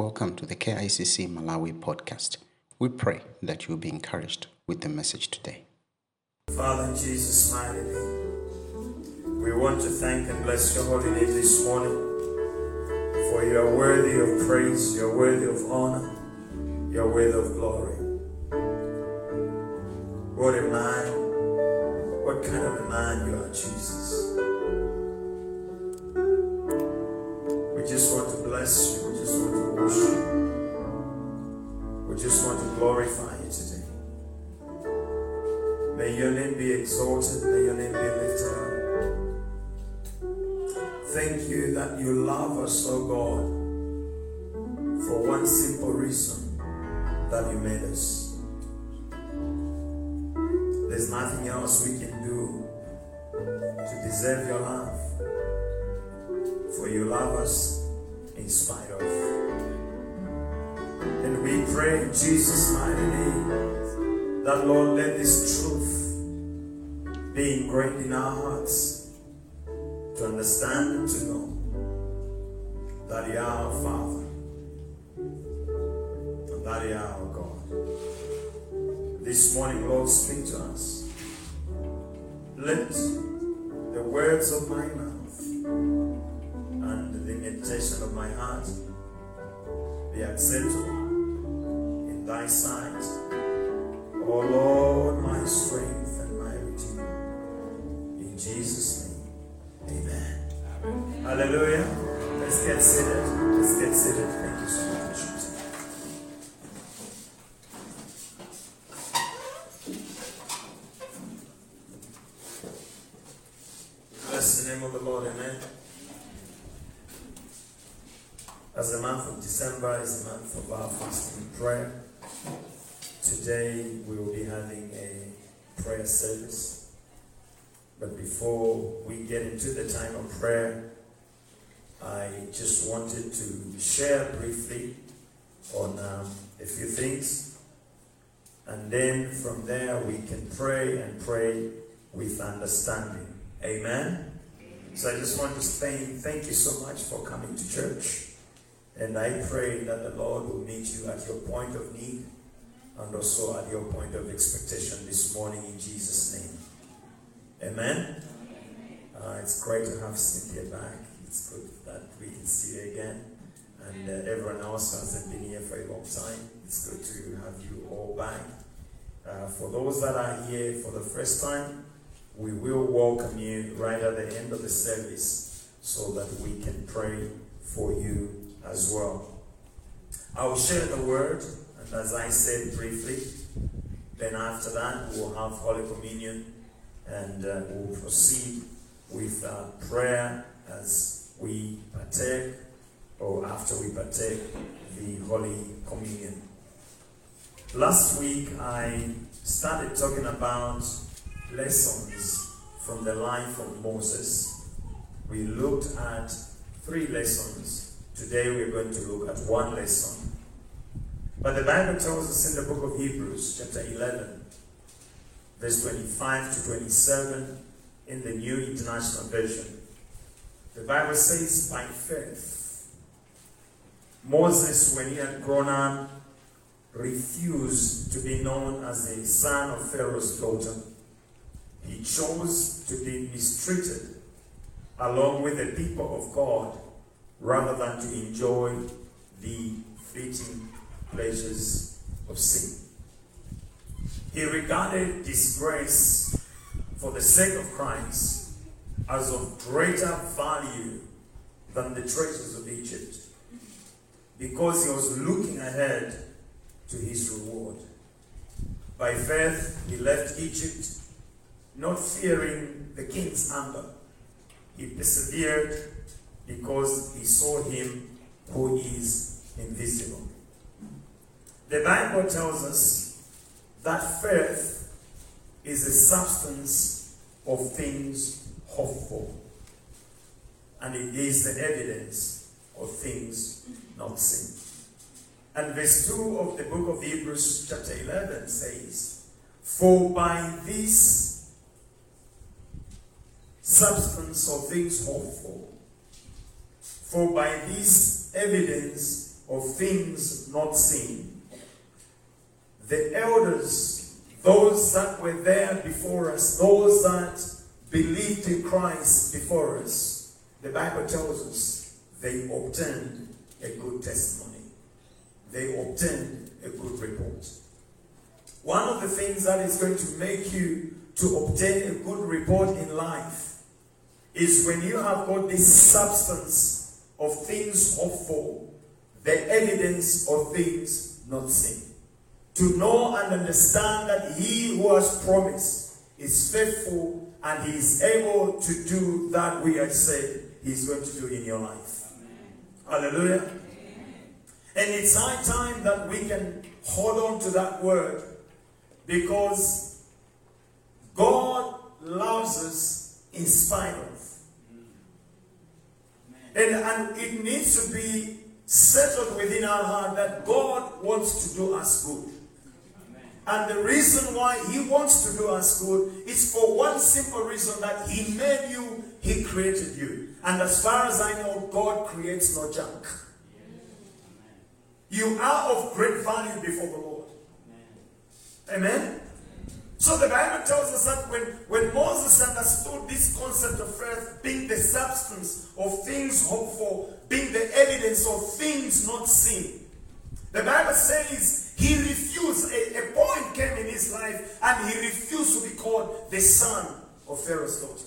Welcome to the KICC Malawi podcast. We pray that you'll be encouraged with the message today. Father, in Jesus' mighty name, we want to thank and bless your holy name this morning. For you are worthy of praise, you are worthy of honor, you are worthy of glory. What a man, what kind of a man you are, Jesus. We just want to bless you, worship we just want to glorify you today. May your name be exalted. May your name be lifted up. Thank you that you love us, oh God, for one simple reason that you made us. There's nothing else we can do to deserve your love, for you love us in spite of. And we pray in Jesus' mighty name that Lord, let this truth be ingrained in our hearts to understand and to know that you are our Father and that you are our God. This morning, Lord, speak to us. Let the words of my mouth and the meditation of my heart be acceptable in thy sight. O Lord, my strength and my redeemer. In Jesus' name, amen. Hallelujah. Let's get seated. Let's get seated. Thank you so much. Bless the name of the Lord, amen. As the month of December is the month of our fasting and prayer, Today we will be having a prayer service. But before we get into the time of prayer, I just wanted to share briefly on um, a few things. And then from there we can pray and pray with understanding. Amen. So I just want to say thank you so much for coming to church. And I pray that the Lord will meet you at your point of need and also at your point of expectation this morning in Jesus' name. Amen. Uh, it's great to have Cynthia back. It's good that we can see you again. And uh, everyone else hasn't been here for a long time. It's good to have you all back. Uh, for those that are here for the first time, we will welcome you right at the end of the service so that we can pray for you as well. I will share the word as I said briefly, then after that we'll have Holy Communion and uh, we'll proceed with uh, prayer as we partake or after we partake the Holy Communion. Last week I started talking about lessons from the life of Moses. We looked at three lessons. Today we're going to look at one lesson but the Bible tells us in the book of Hebrews, chapter 11, verse 25 to 27, in the New International Version, the Bible says, by faith, Moses, when he had grown up, refused to be known as the son of Pharaoh's daughter. He chose to be mistreated along with the people of God rather than to enjoy the fleeting pleasures of sin. He regarded disgrace for the sake of Christ as of greater value than the treasures of Egypt because he was looking ahead to his reward. By faith, he left Egypt, not fearing the king's anger. He persevered because he saw him who is invisible. The Bible tells us that faith is the substance of things hoped for, and it is the evidence of things not seen. And verse 2 of the book of Hebrews, chapter 11, says, For by this substance of things hoped for, for by this evidence of things not seen. The elders, those that were there before us, those that believed in Christ before us, the Bible tells us they obtained a good testimony. They obtained a good report. One of the things that is going to make you to obtain a good report in life is when you have got this substance of things hoped for, the evidence of things not seen. To know and understand that he who has promised is faithful and he is able to do that we have said he's going to do in your life. Amen. Hallelujah. Amen. And it's high time that we can hold on to that word because God loves us in spite of. And, and it needs to be settled within our heart that God wants to do us good. And the reason why He wants to do us good is for one simple reason that He made you, He created you. And as far as I know, God creates no junk. You are of great value before the Lord. Amen? So the Bible tells us that when, when Moses understood this concept of faith being the substance of things hoped for, being the evidence of things not seen, the Bible says he refused, a, a point came in his life, and he refused to be called the son of Pharaoh's daughter.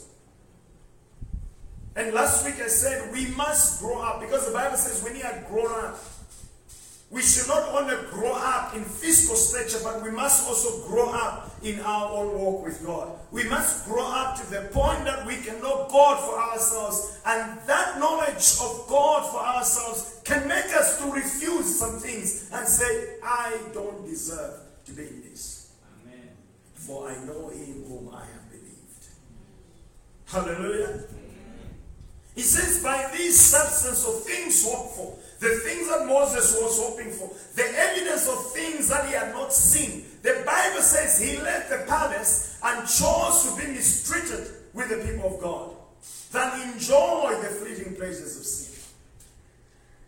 And last week I said we must grow up because the Bible says when he had grown up, we should not only grow up in physical stature, but we must also grow up in our own walk with God. We must grow up to the point that we can know God for ourselves, and that knowledge of God for ourselves can make us to refuse some things and say, I don't deserve to be in this. Amen. For I know him whom I have believed. Hallelujah. He says, by this substance of things hoped for, the things that Moses was hoping for, the evidence of things that he had not seen. The Bible says he left the palace and chose to be mistreated with the people of God than enjoy the fleeting pleasures of sin.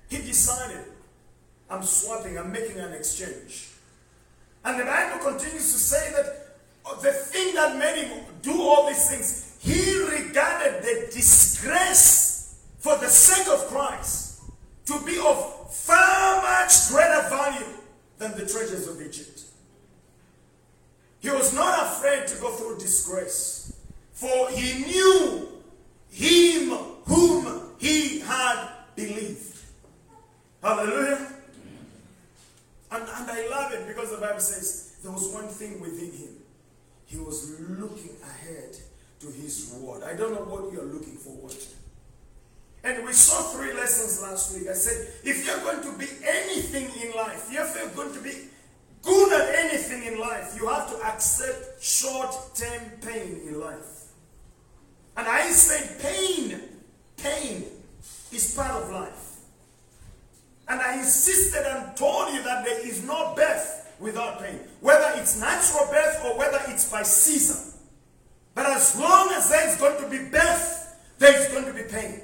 He decided, I'm swapping, I'm making an exchange. And the Bible continues to say that the thing that made him do all these things, he regarded the disgrace for the sake of Christ to be of far much greater value than the treasures of Egypt. He was not afraid to go through disgrace, for he knew him whom he had believed. Hallelujah. And, and I love it because the Bible says there was one thing within him. He was looking ahead to his reward. I don't know what you're looking forward to. And we saw three lessons last week. I said, if you're going to be anything in life, if you're going to be good at anything in life, you have to accept short term pain in life. And I said, pain, pain is part of life. And I insisted and told you that there is no birth without pain, whether it's natural birth or whether it's by season. But as long as there's going to be birth, there's going to be pain.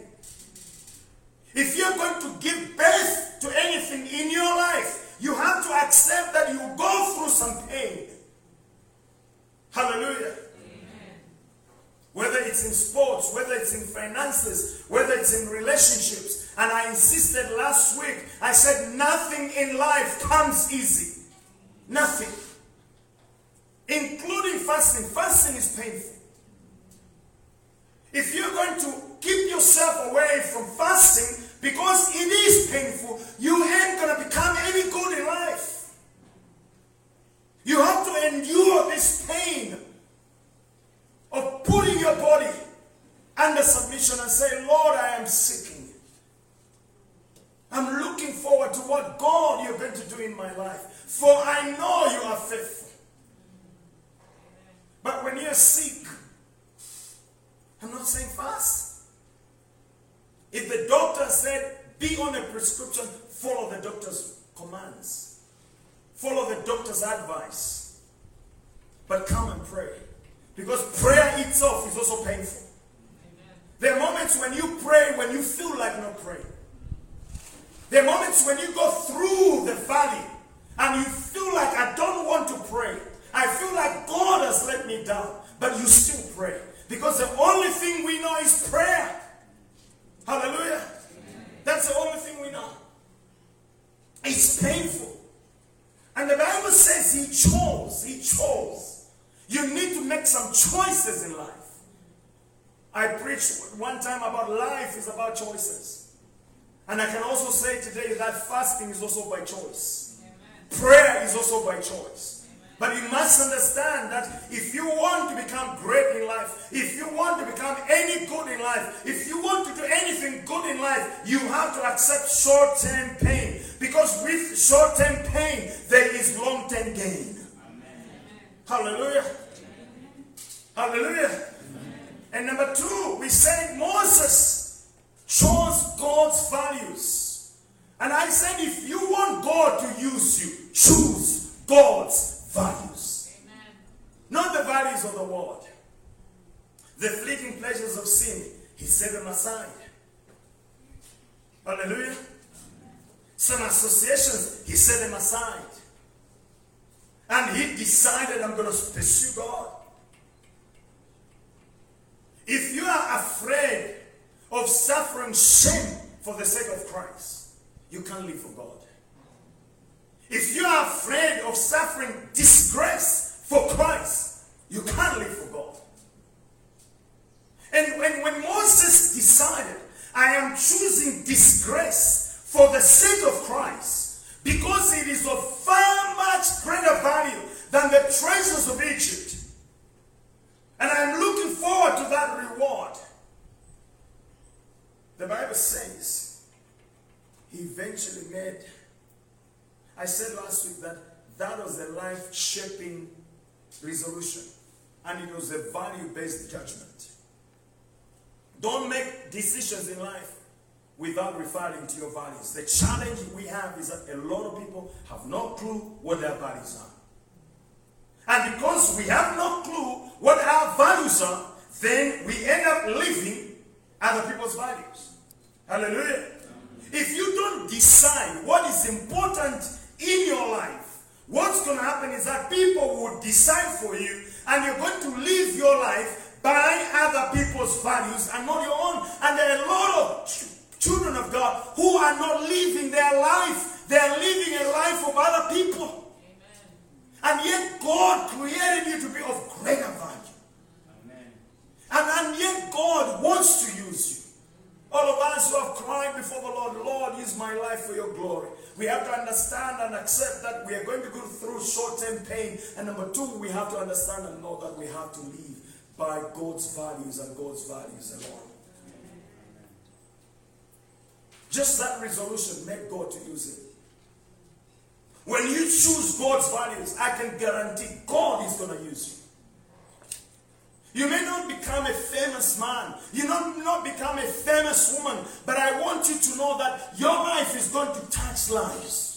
If you're going to give birth to anything in your life, you have to accept that you go through some pain. Hallelujah. Amen. Whether it's in sports, whether it's in finances, whether it's in relationships. And I insisted last week, I said, nothing in life comes easy. Nothing. Including fasting. Fasting is painful. If you're going to keep yourself away from fasting because it is painful, you ain't going to become any good in life. You have to endure this pain of putting your body under submission and say, Lord, I am seeking. I'm looking forward to what God you're going to do in my life. For I know you are faithful. But when you're sick, I'm not saying fast. If the doctor said, be on a prescription, follow the doctor's commands. Follow the doctor's advice. But come and pray. Because prayer itself is also painful. Amen. There are moments when you pray when you feel like not praying. There are moments when you go through the valley and you feel like I don't want to pray. I feel like God has let me down, but you still pray. Because the only thing we know is prayer. Hallelujah. That's the only thing we know. It's painful. And the Bible says he chose, he chose. You need to make some choices in life. I preached one time about life is about choices. And I can also say today that fasting is also by choice. Amen. Prayer is also by choice. But you must understand that if you want to become great in life, if you want to become any good in life, if you want to do anything good in life, you have to accept short term pain. Because with short term pain, there is long term gain. Amen. Hallelujah. Amen. Hallelujah. Amen. And number two, we say Moses chose God's values. And I said, if you want God to use you, choose God's values. Amen. Not the values of the world. The fleeting pleasures of sin, he set them aside. Hallelujah. Some associations, he set them aside. And he decided, I'm going to pursue God. If you are afraid of suffering shame for the sake of Christ, you can't live for God. If you are afraid of suffering disgrace for Christ, you can't live for God. And when, when Moses decided, I am choosing disgrace for the sake of Christ, because it is of far much greater value than the treasures of Egypt. And I'm looking forward to that reward. The Bible says he eventually made I said last week that that was a life shaping resolution and it was a value based judgment. Don't make decisions in life without referring to your values. The challenge we have is that a lot of people have no clue what their values are. And because we have no clue what our values are, then we end up living other people's values. Hallelujah. If you don't decide what is important in your life, what's going to happen is that people will decide for you and you're going to live your life by other people's values and not your own. And there are a lot of ch- children of God who are not living their life, they are living a life of other people. And yet God created you to be of greater value. Amen. And, and yet God wants to use you. All of us who have cried before the Lord, Lord, use my life for your glory. We have to understand and accept that we are going to go through short term pain. And number two, we have to understand and know that we have to live by God's values and God's values alone. Just that resolution, make God to use it. When you choose God's values, I can guarantee God is going to use you. You may not become a famous man. You may not become a famous woman. But I want you to know that your life is going to touch lives.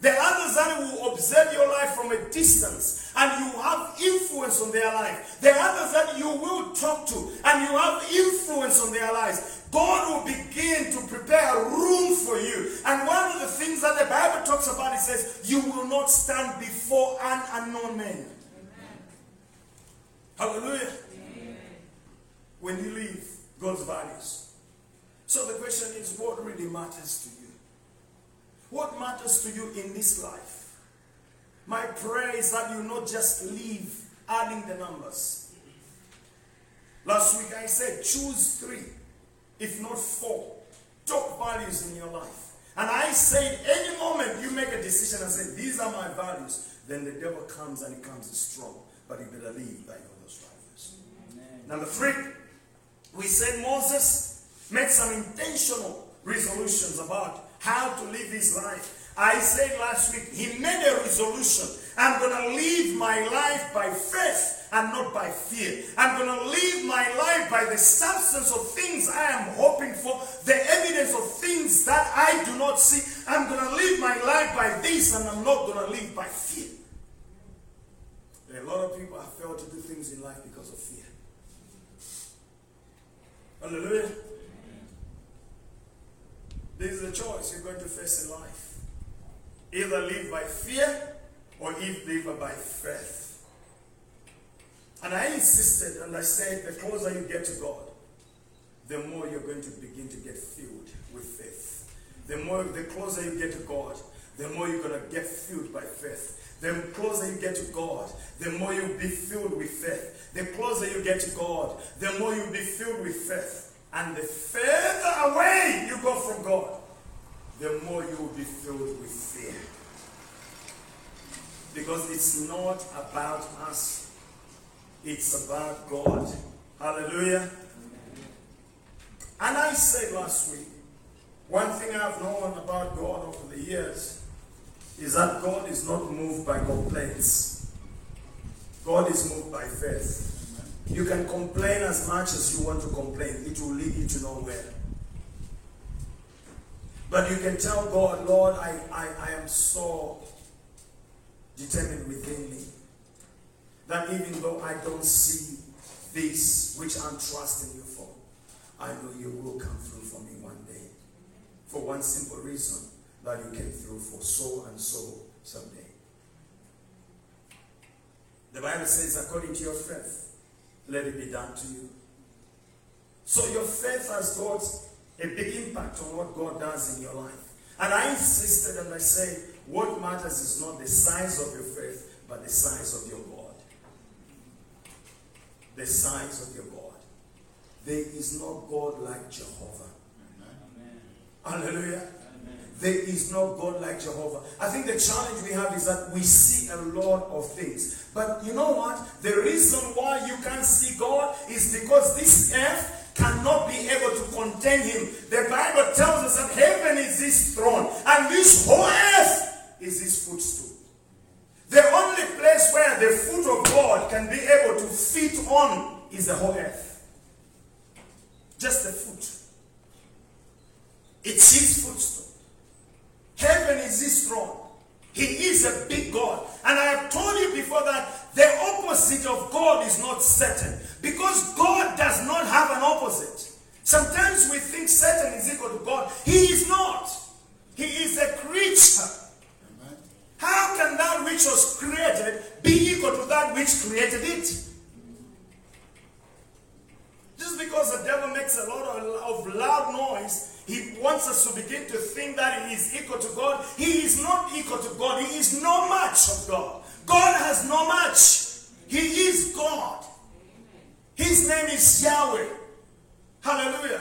There are others that will observe your life from a distance and you have influence on their life. There are others that you will talk to and you have influence on their lives. God will begin to prepare a room for you. And one of the things that the Bible talks about, it says, you will not stand before an unknown man. Hallelujah. Amen. When you live God's values. So the question is what really matters to you? What matters to you in this life? My prayer is that you not just live adding the numbers. Last week I said choose three, if not four, top values in your life. And I said any moment you make a decision and say, These are my values, then the devil comes and he comes strong. But he better live by those lifestyles. Number three, we said Moses made some intentional resolutions about how to live his life. I said last week, he made a resolution. I'm going to live my life by faith and not by fear. I'm going to live my life by the substance of things I am hoping for, the evidence of things that I do not see. I'm going to live my life by this and I'm not going to live by fear. A lot of people have failed to do things in life because of fear. Hallelujah. This is a choice you're going to face in life. Either live by fear or live by faith. And I insisted and I said, the closer you get to God, the more you're going to begin to get filled with faith. The more, the closer you get to God, the more you're going to get filled by faith. The closer you get to God, the more you'll be filled with faith. The closer you get to God, the more you'll be filled with faith. And the further away you go from God, the more you will be filled with fear. Because it's not about us, it's about God. Hallelujah. And I said last week, one thing I've known about God over the years is that God is not moved by complaints. God is moved by faith. You can complain as much as you want to complain, it will lead you to nowhere. But you can tell God, Lord, I, I, I am so determined within me that even though I don't see this which I'm trusting you for, I know you will come through for me one day. For one simple reason that you came through for so and so someday. The Bible says, according to your faith, let it be done to you. So your faith has got a big impact on what God does in your life. And I insisted and I say, what matters is not the size of your faith, but the size of your God. The size of your God. There is no God like Jehovah. Amen. Hallelujah. There is no God like Jehovah. I think the challenge we have is that we see a lot of things. But you know what? The reason why you can't see God is because this earth cannot be able to contain him. The Bible tells us that heaven is his throne and this whole earth is his footstool. The only place where the foot of God can be able to fit on is the whole earth. Just the foot. It's his footstool. Heaven is his throne. He is a big God. And I have told you before that the opposite of God is not Satan. Because God does not have an opposite. Sometimes we think Satan is equal to God. He is not. He is a creature. How can that which was created be equal to that which created it? Just because the devil makes a lot of loud noise he wants us to begin to think that he is equal to God. He is not equal to God. He is no match of God. God has no match. He is God. His name is Yahweh. Hallelujah.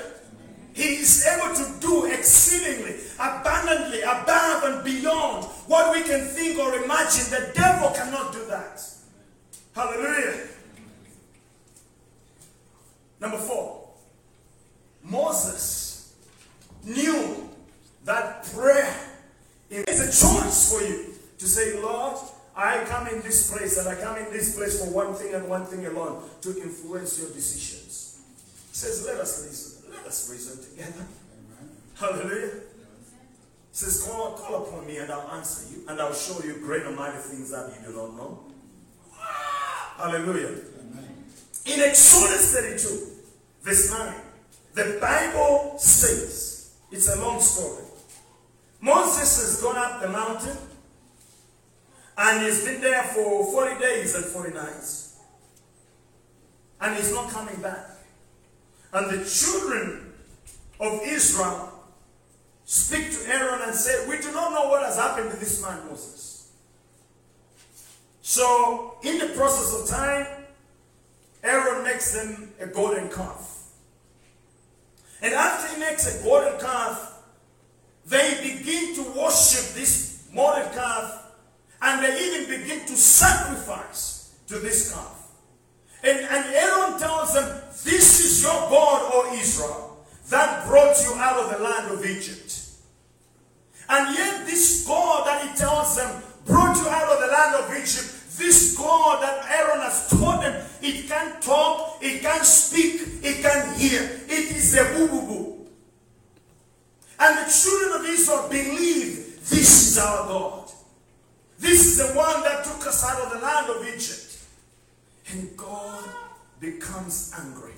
He is able to do exceedingly, abundantly, above and beyond what we can think or imagine. The devil cannot do that. Hallelujah. Number four, Moses knew that prayer is a choice for you to say, Lord, I come in this place and I come in this place for one thing and one thing alone to influence your decisions. He says, Let us reason. Let us reason together. Amen. Hallelujah. He says, call, call upon me and I'll answer you and I'll show you great and mighty things that you do not know. Hallelujah. Amen. In Exodus 32, verse 9, the Bible says, it's a long story. Moses has gone up the mountain and he's been there for 40 days and 40 nights. And he's not coming back. And the children of Israel speak to Aaron and say, We do not know what has happened to this man, Moses. So, in the process of time, Aaron makes them a golden calf. And after he makes a golden calf, they begin to worship this golden calf and they even begin to sacrifice to this calf. And, and Aaron tells them, This is your God, O Israel, that brought you out of the land of Egypt. And yet, this God that he tells them brought you out of the land of Egypt this God that Aaron has told them, it can't talk, it can't speak, it can't hear. It is a boo boo boo. And the children of Israel believe this is our God. This is the one that took us out of the land of Egypt. And God becomes angry.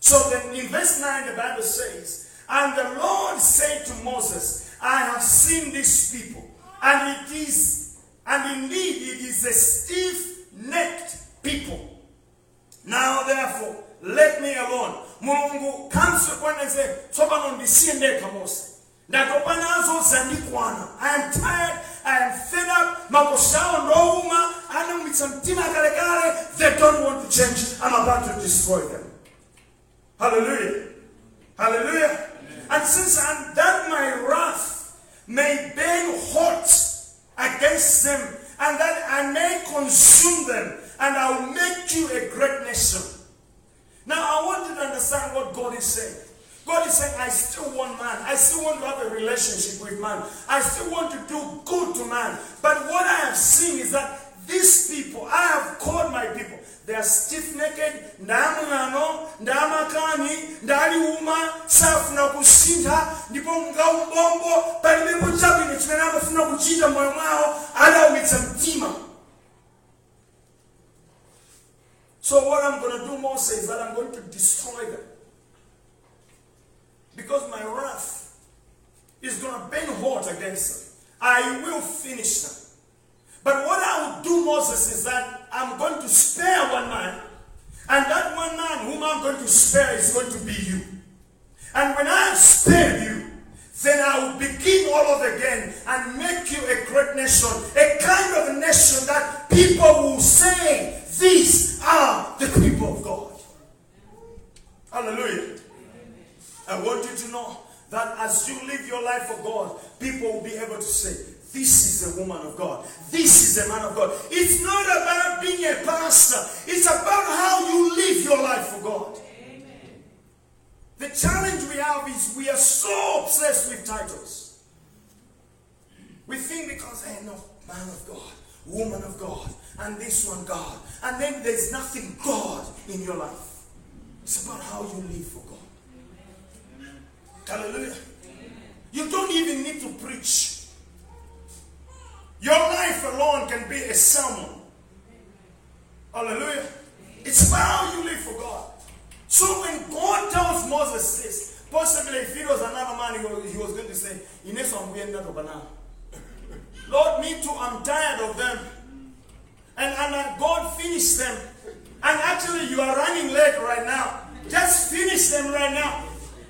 So then in verse 9, the Bible says, And the Lord said to Moses, I have seen these people, and it is, and indeed it is a stiff-necked people. Now therefore, let me alone. mulungu consequences tsopano ndisiye ndekha mose ndatopa nazo zandikwana i am tired i am fed up makosi awo ndowuma anamwitsa mtima kalekale they don't want to change. I'm about to destroy them. Hallelujah. Hallelujah. And since I'm, that my wrath may burn hot against them and that i may consume them and i will make you a great nation. Now, I want you to understand what God is saying. God is saying, I still want man. I still want to have a relationship with man. I still want to do good to man. But what I have seen is that these people, I have called my people, they are stiff-necked, ndamung'ano, ndamakani, ndaliuma, safuna kusintha, ndipo ngaumbombo, palibepo chabwino chimene amafuna kuchita moyo mwawo, adawumitsa mtima. So what I'm going to do, Moses, is that I'm going to destroy them. Because my wrath is going to burn hot against them. I will finish them. But what I will do, Moses, is that I'm going to spare one man. And that one man whom I'm going to spare is going to be you. And when I have spared you, then I will begin all over again and make you a great nation, a kind of nation that people will say, these are the people of God. Hallelujah. I want you to know that as you live your life for God, people will be able to say, this is a woman of God. This is a man of God. It's not about being a pastor. It's about how you live your life for God. The challenge we have is we are so obsessed with titles. We think because, hey, no, man of God, woman of God, and this one God, and then there's nothing God in your life. It's about how you live for God. Hallelujah. You don't even need to preach. Your life alone can be a sermon. Hallelujah. It's how you live for God. So when God tells Moses this, possibly if he was another man, he was, going to say, Lord, me too, I'm tired of them. And, and God finished them. And actually, you are running late right now. Just finish them right now.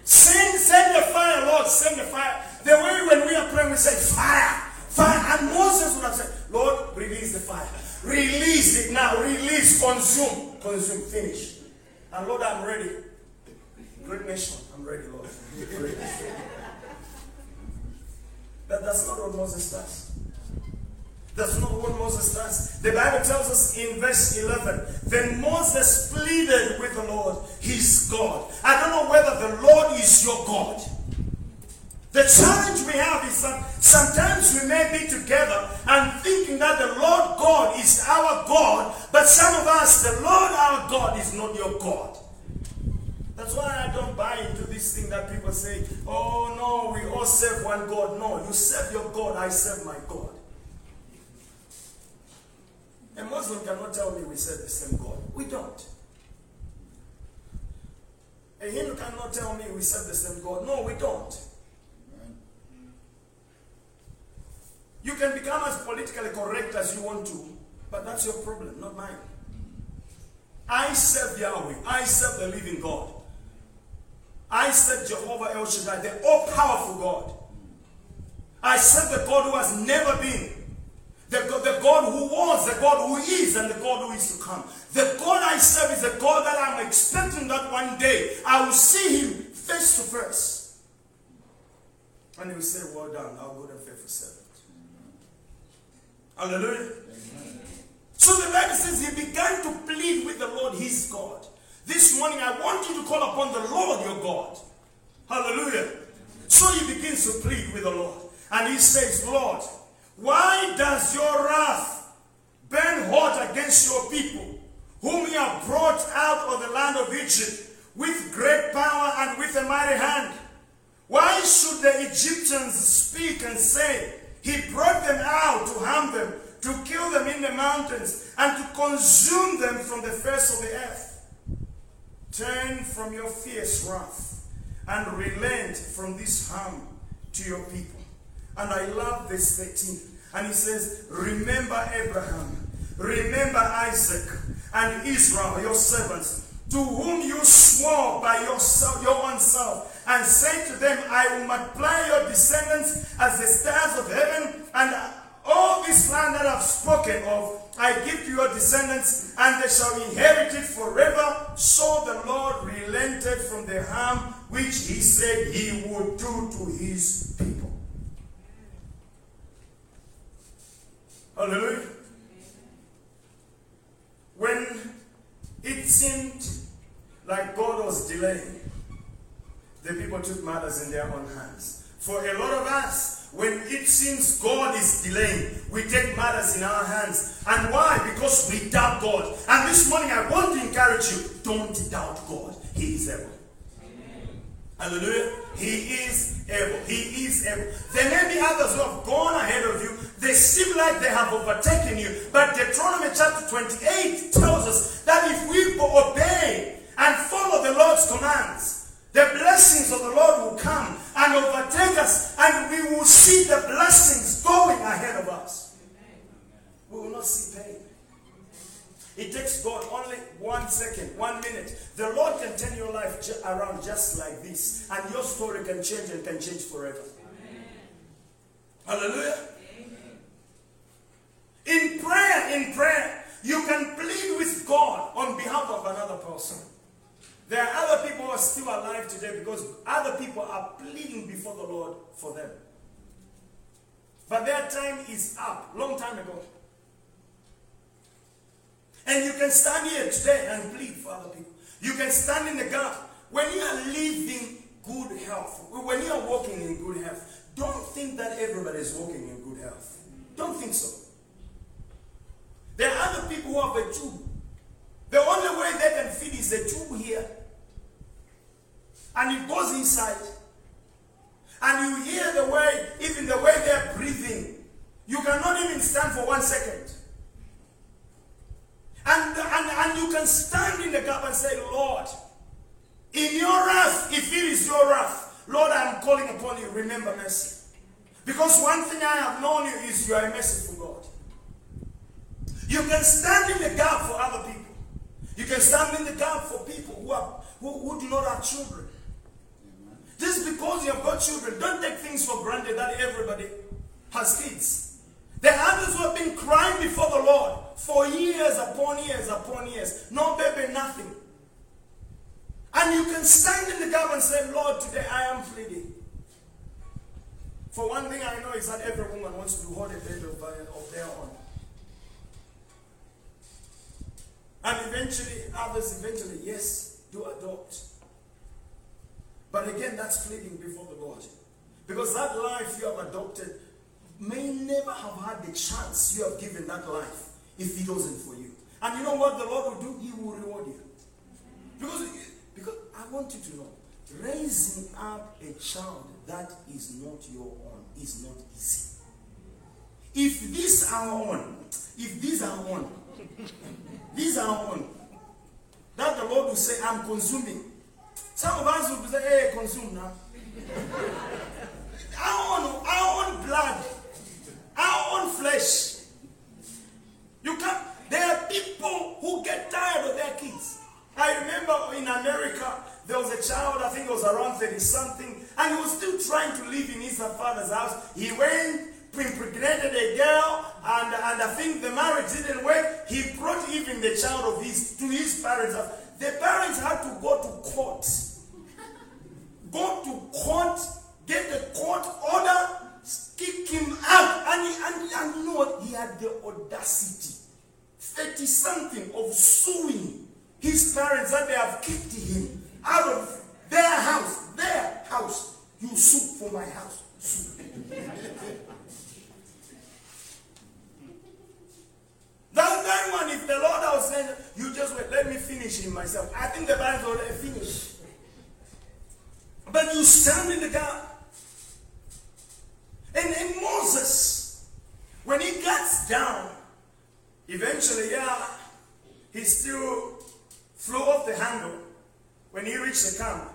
Send, send the fire, Lord, send the fire. The way when we are praying, we say, fire, fire. And Moses would have said, Lord, release the fire. Release it now. Release, consume. Consume, finish. And Lord, I'm ready. Great nation, I'm ready, Lord. But that's not what Moses does. That's not what Moses does. The Bible tells us in verse 11 then Moses pleaded with the Lord, his God. I don't know whether the Lord is your God. The challenge we have is that sometimes we may be together and thinking that the Lord God is our God, but some of us, the Lord our God is not your God. That's why I don't buy into this thing that people say, oh no, we all serve one God. No, you serve your God, I serve my God. A Muslim cannot tell me we serve the same God. We don't. A Hindu cannot tell me we serve the same God. No, we don't. You can become as politically correct as you want to, but that's your problem, not mine. I serve Yahweh. I serve the living God. I serve Jehovah El Shaddai, the all powerful God. I serve the God who has never been. The, the God who was, the God who is, and the God who is to come. The God I serve is the God that I'm expecting that one day I will see him face to face. And he will say, Well done, our good and faithful servant. Hallelujah. So the Bible says he began to plead with the Lord his God. This morning I want you to call upon the Lord your God. Hallelujah. So he begins to plead with the Lord. And he says, Lord, why does your wrath burn hot against your people, whom you have brought out of the land of Egypt with great power and with a mighty hand? Why should the Egyptians speak and say, He brought them out to harm them, to kill them in the mountains, and to consume them from the face of the earth? Turn from your fierce wrath and relent from this harm to your people. And I love verse 13. And he says, Remember Abraham, remember Isaac and Israel, your servants, to whom you swore by yourself, your own self, and say to them, I will multiply your descendants as the stars of heaven, and all this land that I've spoken of, I give to your descendants, and they shall inherit it forever. So the Lord relented from the harm which he said he would do to his people. Hallelujah. When it seemed like God was delaying, the people took matters in their own hands. For a lot of us, when it seems God is delaying, we take matters in our hands. And why? Because we doubt God. And this morning I want to encourage you don't doubt God. He is able. Hallelujah. He is able. He is able. There may be others who have gone ahead of you. They seem like they have overtaken you. But Deuteronomy chapter 28 tells us that if we obey and follow the Lord's commands, the blessings of the Lord will come and overtake us, and we will see the blessings going ahead of us. We will not see pain. It takes God only one second, one minute. The Lord can turn your life ju- around just like this, and your story can change and can change forever. Hallelujah. In prayer, in prayer, you can plead with God on behalf of another person. There are other people who are still alive today because other people are pleading before the Lord for them. But their time is up, long time ago. And you can stand here today and plead for other people. You can stand in the gap. When you are living good health, when you are walking in good health, don't think that everybody is walking in good health. Don't think so. There are other people who have a tube. The only way they can feed is a tube here. And it goes inside. And you hear the way, even the way they're breathing. You cannot even stand for one second. And, and, and you can stand in the gap and say, Lord, in your wrath, if it is your wrath, Lord, I am calling upon you. Remember mercy. Because one thing I have known you is you are a merciful God. You can stand in the gap for other people. You can stand in the gap for people who, are, who, who do not have children. Just because you have got children, don't take things for granted that everybody has kids. There are others who have been crying before the Lord for years upon years upon years. No baby, nothing. And you can stand in the gap and say, Lord, today I am pleading. For one thing I know is that every woman wants to hold a baby of, of their own. And eventually, others eventually, yes, do adopt. But again, that's pleading before the Lord. Because that life you have adopted may never have had the chance you have given that life if it wasn't for you. And you know what the Lord will do? He will reward you. Because, because I want you to know, raising up a child that is not your own is not easy. If these are on, if these are on, these are on, that the Lord will say, I'm consuming. Some of us will be say, hey, consume now. our own, our own blood, our own flesh. You can't, there are people who get tired of their kids. I remember in America, there was a child, I think it was around 30 something, and he was still trying to live in his father's house. He went, impregnated a girl, and, and I think the marriage didn't work. He brought even the child of his to his parents' house. The parents had to go to court. Go to court, get the court order, kick him out. And, he, and, and you know what? He had the audacity, 30 something, of suing his parents that they have kicked him out of their house. Their house. You sue for my house. That, that one, if the Lord was saying, you just wait, let me finish him myself. I think the Bible already finished. But you stand in the gap. And, and Moses, when he gets down, eventually, yeah, he still flew off the handle when he reached the camp.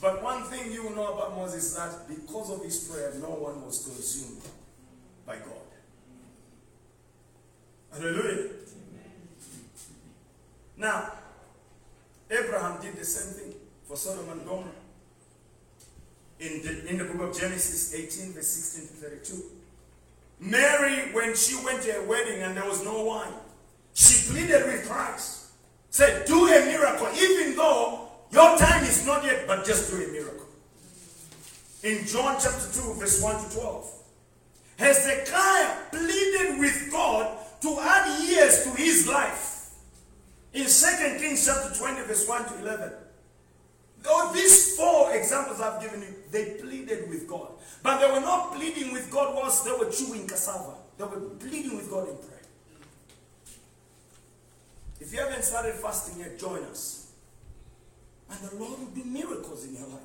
But one thing you will know about Moses is that because of his prayer, no one was consumed by God. Hallelujah. Now, Abraham did the same thing for Sodom and Gomorrah. In the, in the book of Genesis 18, verse 16 to 32. Mary, when she went to a wedding and there was no wine, she pleaded with Christ. Said, Do a miracle, even though your time is not yet, but just do a miracle. In John chapter 2, verse 1 to 12. Hezekiah pleaded with God to add years to his life. In 2 Kings chapter 20, verse 1 to 11. Though these four examples I've given you, they pleaded with God. But they were not pleading with God whilst they were chewing cassava. They were pleading with God in prayer. If you haven't started fasting yet, join us. And the Lord will do miracles in your life.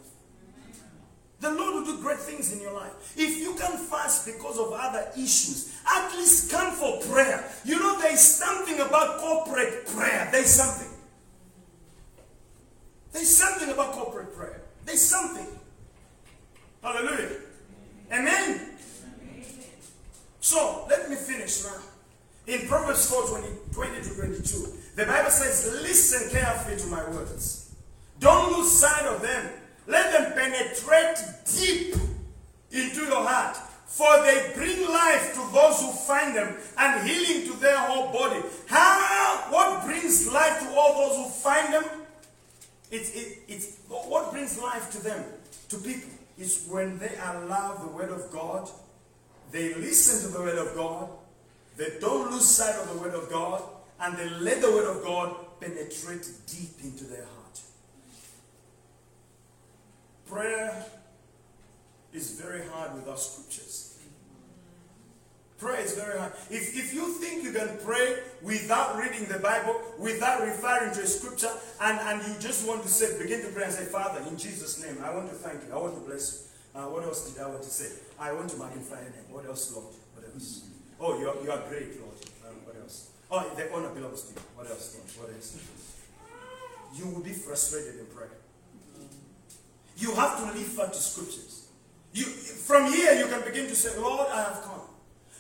The Lord will do great things in your life. If you can fast because of other issues, at least come for prayer. You know, there is something about corporate prayer. There's something. There's something about corporate prayer. There's something. Hallelujah. Amen. So, let me finish now. In Proverbs 4 20, 20 to 22, the Bible says, Listen carefully to my words. Don't lose sight of them. Let them penetrate deep into your heart. For they bring life to those who find them and healing to their whole body. How? What brings life to all those who find them? It's, it, it's what brings life to them, to people, is when they allow the word of God, they listen to the word of God, they don't lose sight of the word of God, and they let the word of God penetrate deep into their heart. Prayer is very hard without scriptures. Prayer is very hard. If, if you think you can pray without reading the Bible, without referring to a scripture, and, and you just want to say, begin to pray and say, Father, in Jesus' name, I want to thank you. I want to bless you. Uh, what else did I want to say? I want to magnify your name. What else, Lord? What else? Oh, you are, you are great, Lord. Um, what else? Oh, the honor belongs to you. What else, Lord? What else? You will be frustrated in prayer. You have to refer to scriptures. You, from here, you can begin to say, Lord, I have come.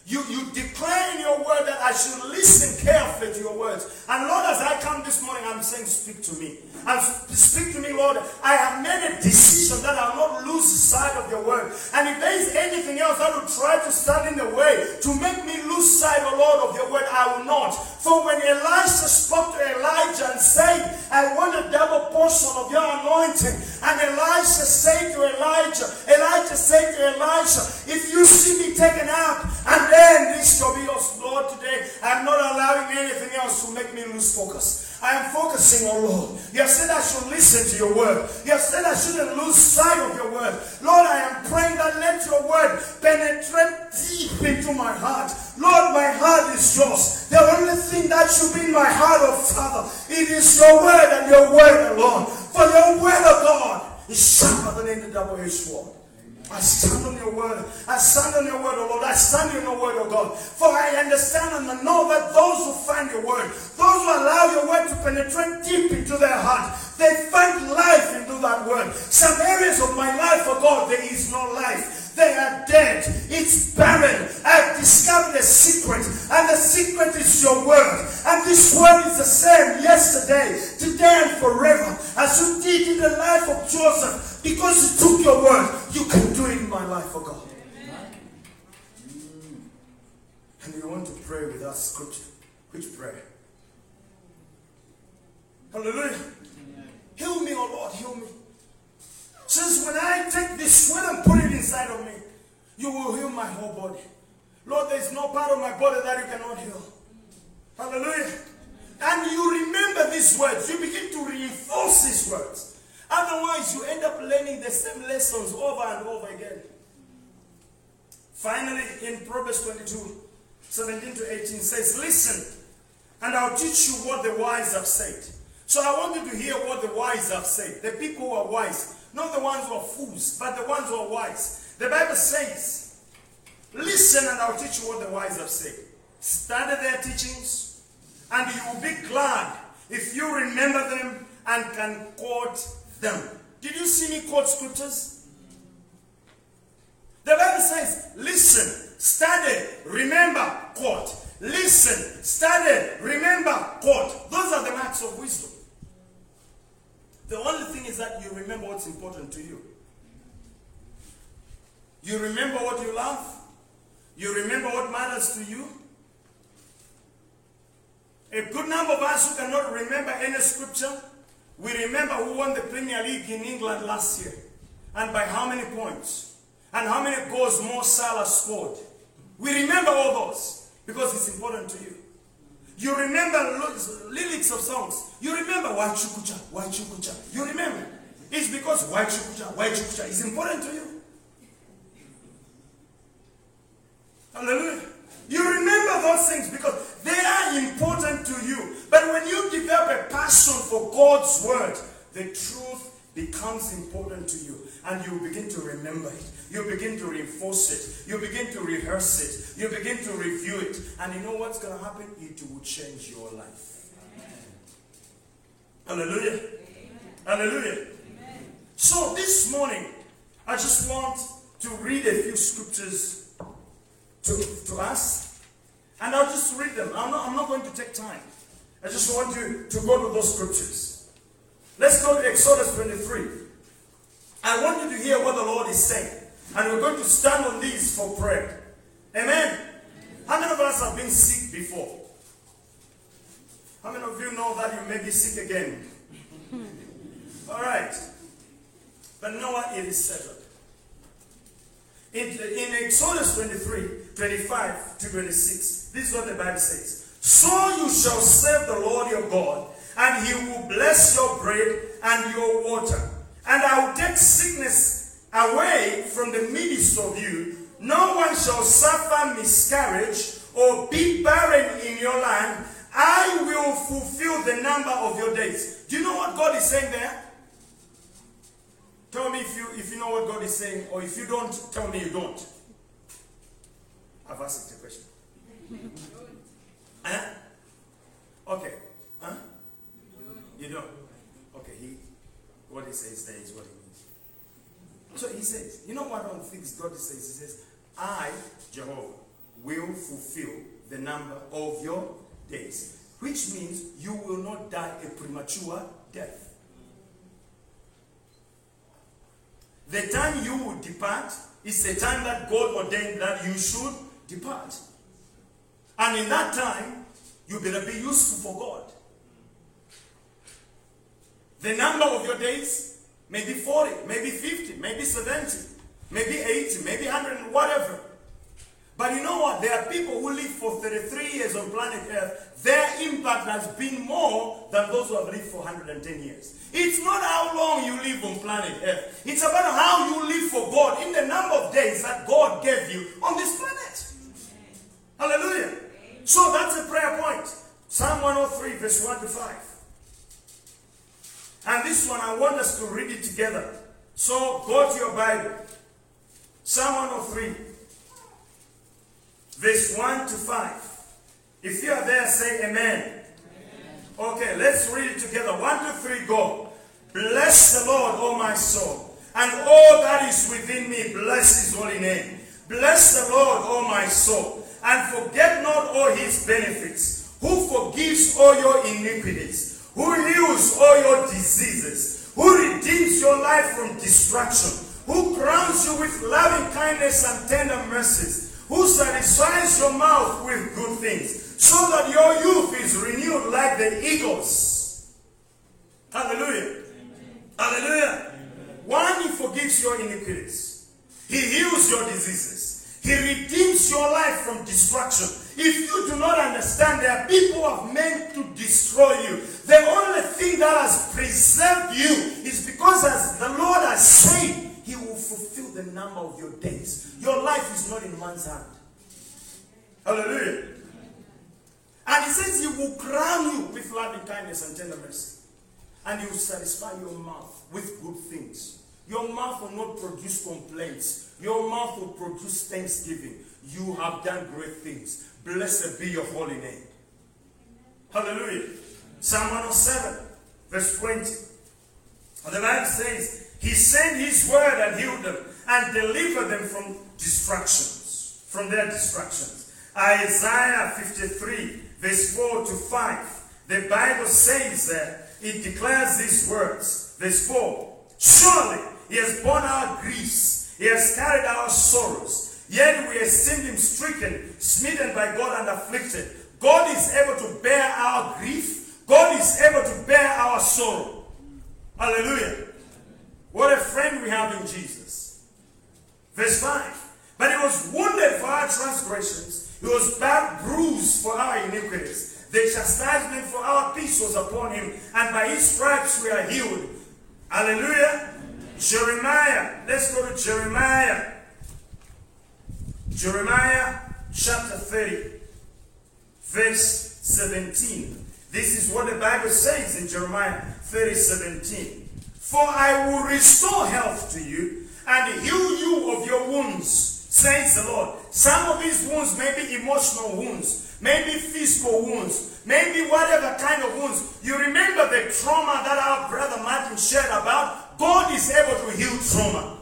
You, you declare in your word that I should listen carefully to your words. And Lord, as I come this morning, I'm saying, speak to me. And speak to me, Lord. I have made a decision that I'll not lose sight of your word. And if there is anything else that will try to stand in the way to make me lose sight, O Lord, of your word, I will not. For when Elisha spoke to Elijah and said, I want a double portion of your anointing. And Elisha said to Elijah, Elijah said to Elisha, if you see me taken up, and this shall be yours, Lord, today, I'm not allowing anything else to make me lose focus. I am focusing on Lord. You have said I should listen to your word. You have said I shouldn't lose sight of your word. Lord, I am praying that let your word penetrate deep into my heart. Lord, my heart is yours. The only thing that should be in my heart, oh Father, it is your word and your word alone. For your word, of God, is sharper than any double-edged sword. I stand on your word. I stand on your word, oh Lord. I stand on your word, oh God. For I understand and I know that those who find your word, those who allow your word to penetrate deep into their heart, they find life into that word. Some areas of my life, oh God, there is no life. They are dead. It's barren. I've discovered a secret, and the secret is your word. And this word is the same yesterday, today, and forever. As you did in the life of Joseph, because you took your word, you can do it in my life, oh God. And we want to pray with scripture. Which prayer? Hallelujah. Heal me, oh Lord, heal me. Since when I take this sweat and put it inside of me, you will heal my whole body. Lord, there is no part of my body that you cannot heal. Hallelujah. And you remember these words, you begin to reinforce these words. Otherwise, you end up learning the same lessons over and over again. Finally, in Proverbs 22 17 to 18 says, Listen, and I'll teach you what the wise have said. So I want you to hear what the wise have said. The people who are wise, not the ones who are fools, but the ones who are wise. The Bible says, Listen, and I'll teach you what the wise have said. Study their teachings, and you will be glad if you remember them and can quote them. Did you see me quote scriptures? The Bible says, listen, study, remember, quote. Listen, study, remember, quote. Those are the marks of wisdom. The only thing is that you remember what's important to you. You remember what you love. You remember what matters to you. A good number of us who cannot remember any scripture, we remember who won the Premier League in England last year. And by how many points. And how many goals Mo Salah scored. We remember all those because it's important to you. You remember lyrics of songs. You remember why Chukucha, why Chukucha. You remember. It's because why Chukucha, why Chukucha is important to you. Hallelujah. You remember those things because they are important to you. But when you develop a passion for God's word, the truth becomes important to you and you begin to remember it. You begin to reinforce it. You begin to rehearse it. You begin to review it. And you know what's going to happen? It will change your life. Amen. Hallelujah. Amen. Hallelujah. Amen. So this morning, I just want to read a few scriptures to, to us. And I'll just read them. I'm not, I'm not going to take time. I just want you to go to those scriptures. Let's go to Exodus 23. I want you to hear what the Lord is saying. And we're going to stand on these for prayer. Amen. How many of us have been sick before? How many of you know that you may be sick again? All right. But what? It is settled. In, in Exodus 23, 25 to 26, this is what the Bible says. So you shall serve the Lord your God, and he will bless your bread and your water. And I will take sickness away from the midst of you. No one shall suffer miscarriage or be barren in your land. I will fulfill the number of your days. Do you know what God is saying there? Tell me if you if you know what God is saying, or if you don't, tell me you don't. I've asked the question. huh? Eh? Okay. Huh? You don't. What he says there is what he means. So he says, you know what one things God says? He says, I, Jehovah, will fulfill the number of your days. Which means you will not die a premature death. The time you will depart is the time that God ordained that you should depart. And in that time, you better be useful for God. The number of your days may be 40, maybe 50, maybe 70, maybe 80, maybe 100, whatever. But you know what? There are people who live for 33 years on planet Earth. Their impact has been more than those who have lived for 110 years. It's not how long you live on planet Earth. It's about how you live for God in the number of days that God gave you on this planet. Hallelujah. So that's a prayer point. Psalm 103, verse 1 to 5. And this one, I want us to read it together. So go to your Bible. Psalm 103, verse 1 to 5. If you are there, say amen. amen. Okay, let's read it together. 1 to 3, go. Bless the Lord, O my soul, and all that is within me, bless his holy name. Bless the Lord, O my soul, and forget not all his benefits, who forgives all your iniquities, who heals all your diseases, who redeems your life from destruction, who crowns you with loving kindness and tender mercies, who satisfies your mouth with good things so that your youth is renewed like the eagles. Hallelujah. Amen. Hallelujah. Amen. One, he forgives your iniquities. He heals your diseases. He redeems your life from destruction. If you do not understand, there are people who have meant to destroy you. The only thing that has preserved you is because as the Lord has said, he will fulfill the number of your days. Your life is not in man's hand. Hallelujah. And he says he will crown you with loving kindness and tender mercy. And he will satisfy your mouth with good things. Your mouth will not produce complaints. Your mouth will produce thanksgiving. You have done great things. Blessed be your holy name. Hallelujah. Psalm 107, verse 20. And the Bible says, He sent his word and healed them and delivered them from destructions, from their destructions. Isaiah 53, verse 4 to 5. The Bible says that it declares these words. Verse 4 Surely he has borne our griefs, he has carried our sorrows. Yet we esteemed him stricken, smitten by God, and afflicted. God is able to bear our grief, God is able to bear our sorrow. Hallelujah. What a friend we have in Jesus. Verse 5 But he was wounded for our transgressions, he was bruised for our iniquities. The chastisement for our peace was upon him, and by his stripes we are healed. Hallelujah. Jeremiah. Let's go to Jeremiah. Jeremiah chapter 30, verse 17. This is what the Bible says in Jeremiah 30, 17. For I will restore health to you and heal you of your wounds, says the Lord. Some of these wounds may be emotional wounds, maybe physical wounds, maybe whatever kind of wounds. You remember the trauma that our brother Martin shared about? God is able to heal trauma.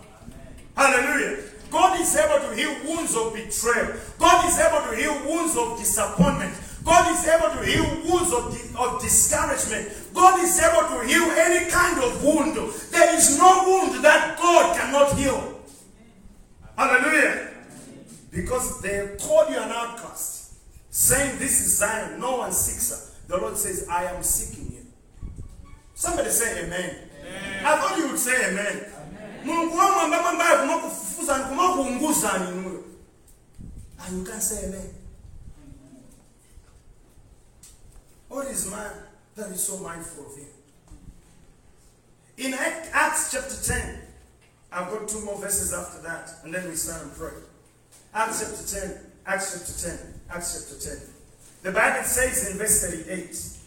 Hallelujah. God is able to heal wounds of betrayal. God is able to heal wounds of disappointment. God is able to heal wounds of, of discouragement. God is able to heal any kind of wound. There is no wound that God cannot heal. Hallelujah. Because they called you an outcast, saying, This is Zion, no one seeks her. The Lord says, I am seeking you. Somebody say amen. I thought you would say amen. mungu wamwamba mwambaye kumakufufuzani kumakuunguzani inuyo and ah, you can say amen. What is man that is so mindful of him. In acts chapter 10 i've got two more verses after that and then we stand and pray. Acts chapter 10 acts chapter 10 acts chapter 10 the bible says in verse 38 how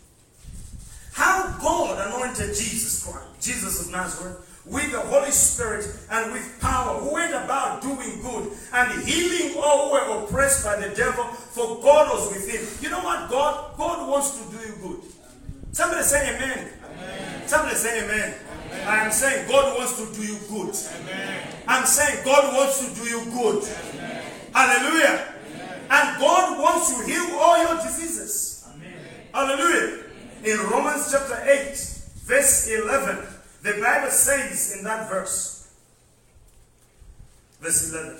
god anointed jesus christ jesus of nazareth with the Holy Spirit and with power, who went about doing good and healing all who were oppressed by the devil, for God was with him. You know what? God, God wants to do you good. Somebody say amen. amen. Somebody say amen. amen. I am saying God wants to do you good. Amen. I'm saying God wants to do you good. Hallelujah. And God wants to heal all your diseases. Hallelujah. In Romans chapter 8, verse 11. The Bible says in that verse, verse 11,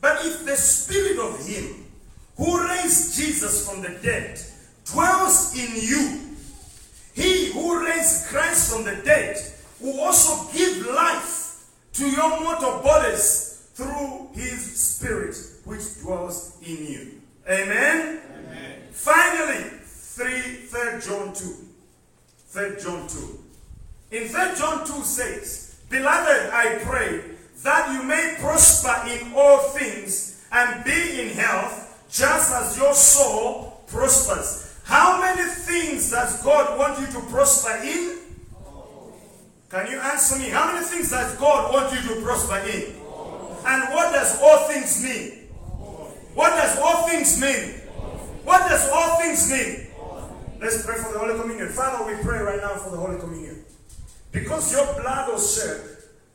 but if the spirit of him who raised Jesus from the dead dwells in you, he who raised Christ from the dead will also give life to your mortal bodies through his spirit which dwells in you. Amen? Amen. Finally, 3, 3 John 2. 3 John 2. In 3 John 2 says, Beloved, I pray that you may prosper in all things and be in health, just as your soul prospers. How many things does God want you to prosper in? Can you answer me? How many things does God want you to prosper in? And what does all things mean? What does all things mean? What does all things mean? Let's pray for the Holy Communion. Father, we pray right now for the Holy Communion. Because your blood was shed,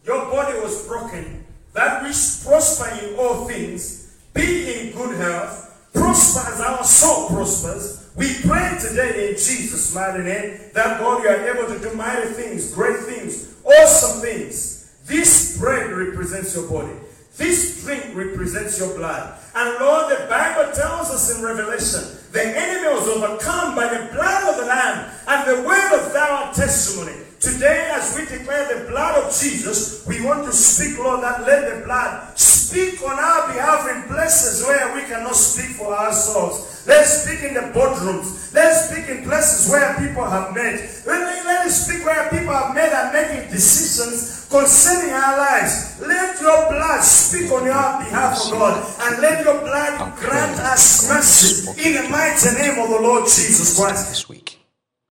your body was broken, that we prosper in all things, be in good health, prosper as our soul prospers. We pray today in Jesus' mighty name that God, you are able to do mighty things, great things, awesome things. This bread represents your body. This drink represents your blood. And Lord, the Bible tells us in Revelation, the enemy was overcome by the blood of the Lamb and the word of our testimony. Today, as we declare the blood of Jesus, we want to speak, Lord, that let the blood speak on our behalf in places where we cannot speak for ourselves. Let's speak in the boardrooms. Let's speak in places where people have met. Let us speak where people have made and making decisions concerning our lives. Let your blood speak on your behalf, of God, and let your blood grant us mercy in the mighty name of the Lord Jesus Christ. This week.